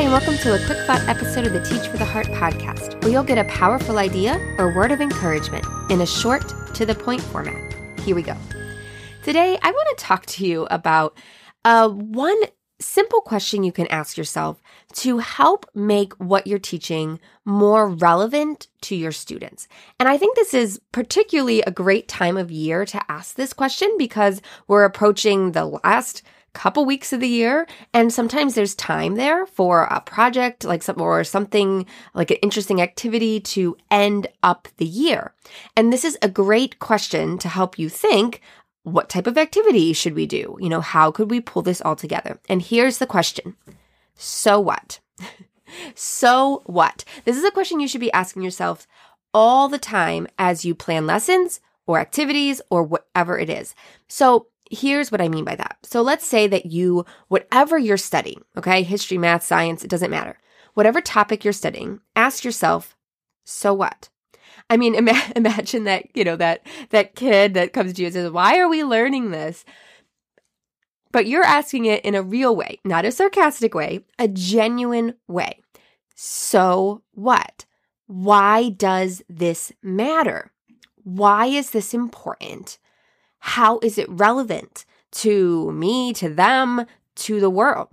Hi, and welcome to a quick thought episode of the Teach 4 the Heart podcast, where you'll get a powerful idea or word of encouragement in a short, to the point format. Here we go. Today, I want to talk to you about uh, one simple question you can ask yourself to help make what you're teaching more relevant to your students. And I think this is particularly a great time of year to ask this question because we're approaching the last couple weeks of the year and sometimes there's time there for a project like some or something like an interesting activity to end up the year. And this is a great question to help you think what type of activity should we do? You know, how could we pull this all together? And here's the question. So what? so what? This is a question you should be asking yourself all the time as you plan lessons or activities or whatever it is. So here's what I mean by that. So let's say that you, whatever you're studying, okay, history, math, science, it doesn't matter. Whatever topic you're studying, ask yourself, so what? I mean, Im- imagine that, you know, that, that kid that comes to you and says, why are we learning this? But you're asking it in a real way, not a sarcastic way, a genuine way. So what? Why does this matter? Why is this important? How is it relevant to me, to them, to the world?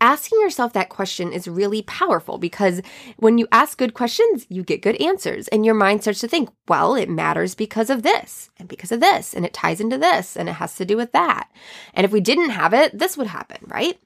Asking yourself that question is really powerful because when you ask good questions, you get good answers, and your mind starts to think, well, it matters because of this, and because of this, and it ties into this, and it has to do with that. And if we didn't have it, this would happen, right?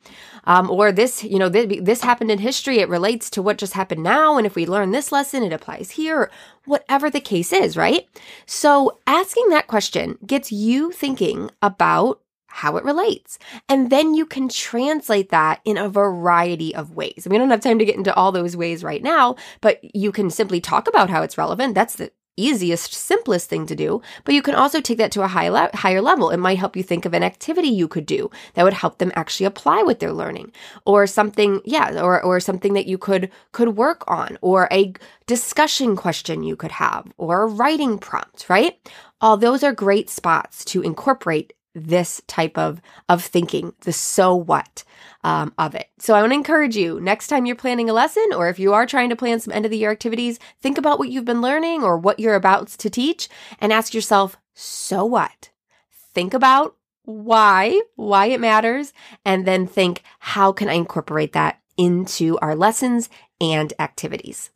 Um, or this, you know, this, this happened in history, it relates to what just happened now, and if we learn this lesson, it applies here, whatever the case is, right? So asking that question gets you thinking about how it relates. And then you can translate that in a variety of ways. We don't have time to get into all those ways right now, but you can simply talk about how it's relevant. That's the easiest, simplest thing to do. But you can also take that to a high le- higher level. It might help you think of an activity you could do that would help them actually apply what they're learning, or something, yeah, or or something that you could could work on, or a discussion question you could have, or a writing prompt, right? All those are great spots to incorporate this type of of thinking, the so what um, of it. So I want to encourage you next time you're planning a lesson, or if you are trying to plan some end of the year activities, think about what you've been learning or what you're about to teach, and ask yourself, so what? Think about why, why it matters, and then think, how can I incorporate that into our lessons and activities?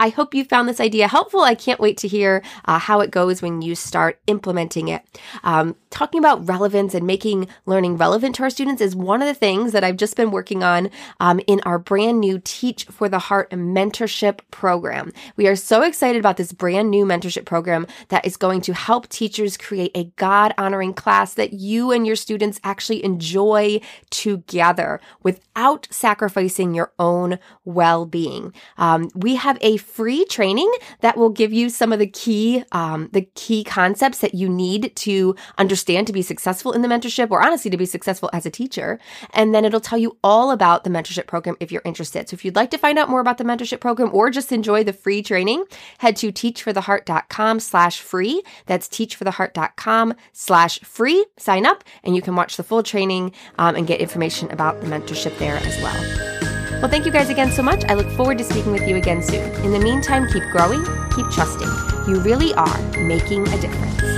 I hope you found this idea helpful. I can't wait to hear uh, how it goes when you start implementing it. Um, talking about relevance and making learning relevant to our students is one of the things that I've just been working on um, in our brand new Teach 4 the Heart mentorship program. We are so excited about this brand new mentorship program that is going to help teachers create a God honoring class that you and your students actually enjoy together without sacrificing your own well being. Um, we have a free training that will give you some of the key um, the key concepts that you need to understand to be successful in the mentorship or honestly to be successful as a teacher. And then it'll tell you all about the mentorship program if you're interested. So if you'd like to find out more about the mentorship program or just enjoy the free training head to teach4theheart.com slash free. That's teach4theheart.com slash free. Sign up and you can watch the full training um, and get information about the mentorship there as well well, thank you guys again so much. I look forward to speaking with you again soon. In the meantime, keep growing, keep trusting. You really are making a difference.